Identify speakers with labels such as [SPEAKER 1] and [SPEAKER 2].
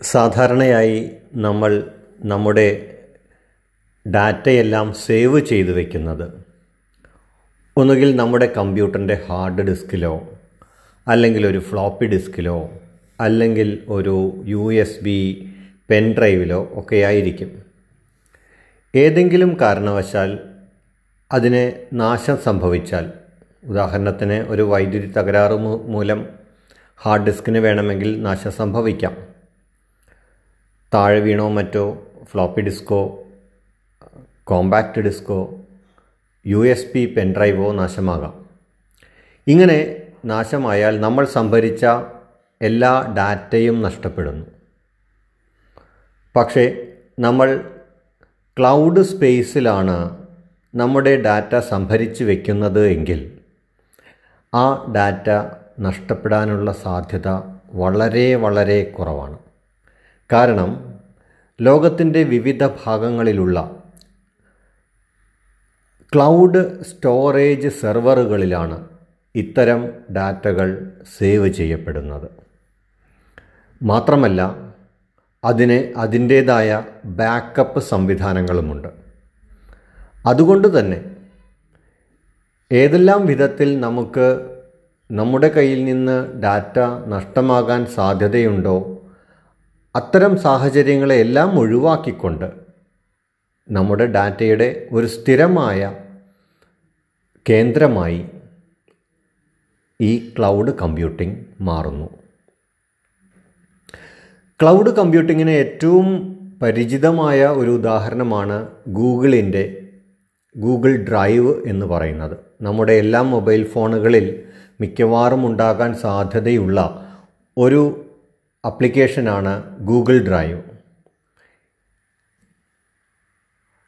[SPEAKER 1] സാധാരണയായി നമ്മൾ നമ്മുടെ ഡാറ്റയെല്ലാം സേവ് ചെയ്ത് വയ്ക്കുന്നത് ഒന്നുകിൽ നമ്മുടെ കമ്പ്യൂട്ടറിന്റെ ഹാർഡ് ഡിസ്കിലോ അല്ലെങ്കിൽ ഒരു ഫ്ലോപ്പി ഡിസ്കിലോ അല്ലെങ്കിൽ ഒരു യു എസ് ബി പെൻ ഡ്രൈവിലോ ഒക്കെ ആയിരിക്കും. ഏതെങ്കിലും കാരണവശാൽ അതിന് നാശം സംഭവിച്ചാൽ ഉദാഹരണത്തിന് ഒരു വൈദ്യുതി തകരാറ് മൂലം ഹാർഡ് ഡിസ്കിന് വേണമെങ്കിൽ നാശം സംഭവിക്കാം. താഴെ വീണോ മറ്റോ ഫ്ലോപ്പി ഡിസ്കോ കോമ്പാക്റ്റ് ഡിസ്കോ യു എസ് പി പെൻഡ്രൈവോ നാശമാകാം. ഇങ്ങനെ നാശമായാൽ നമ്മൾ സംഭരിച്ച എല്ലാ ഡാറ്റയും നഷ്ടപ്പെടുന്നു. പക്ഷേ നമ്മൾ ക്ലൗഡ് സ്പേസിലാണ് നമ്മുടെ ഡാറ്റ സംഭരിച്ച് വയ്ക്കുന്നത് എങ്കിൽ ആ ഡാറ്റ നഷ്ടപ്പെടാനുള്ള സാധ്യത വളരെ വളരെ കുറവാണ്. കാരണം ലോകത്തിന്റെ വിവിധ ഭാഗങ്ങളിലുള്ള ക്ലൗഡ് സ്റ്റോറേജ് സെർവറുകളിലാണ് ഇത്തരം ഡാറ്റകൾ സേവ് ചെയ്യപ്പെടുന്നത്. മാത്രമല്ല അതിന് അതിന്റേതായ ബാക്കപ്പ് സംവിധാനങ്ങളുമുണ്ട്. അതുകൊണ്ട് തന്നെ ഏതെല്ലാം വിധത്തിൽ നമുക്ക് നമ്മുടെ കയ്യിൽ നിന്ന് ഡാറ്റ നഷ്ടമാകാൻ സാധ്യതയുണ്ടോ അത്തരം സാഹചര്യങ്ങളെയെല്ലാം ഒഴിവാക്കിക്കൊണ്ട് നമ്മുടെ ഡാറ്റയുടെ ഒരു സ്ഥിരമായ കേന്ദ്രമായി ഈ ക്ലൗഡ് കമ്പ്യൂട്ടിംഗ് മാറുന്നു. ക്ലൗഡ് കമ്പ്യൂട്ടിങ്ങിന് ഏറ്റവും പരിചിതമായ ഒരു ഉദാഹരണമാണ് ഗൂഗിളിന്റെ ഗൂഗിൾ ഡ്രൈവ് എന്ന് പറയുന്നത്. നമ്മുടെ എല്ലാ മൊബൈൽ ഫോണുകളിൽ മിക്കവാറും ഉണ്ടാകാൻ സാധ്യതയുള്ള ഒരു അപ്ലിക്കേഷനാണ് ഗൂഗിൾ ഡ്രൈവ്.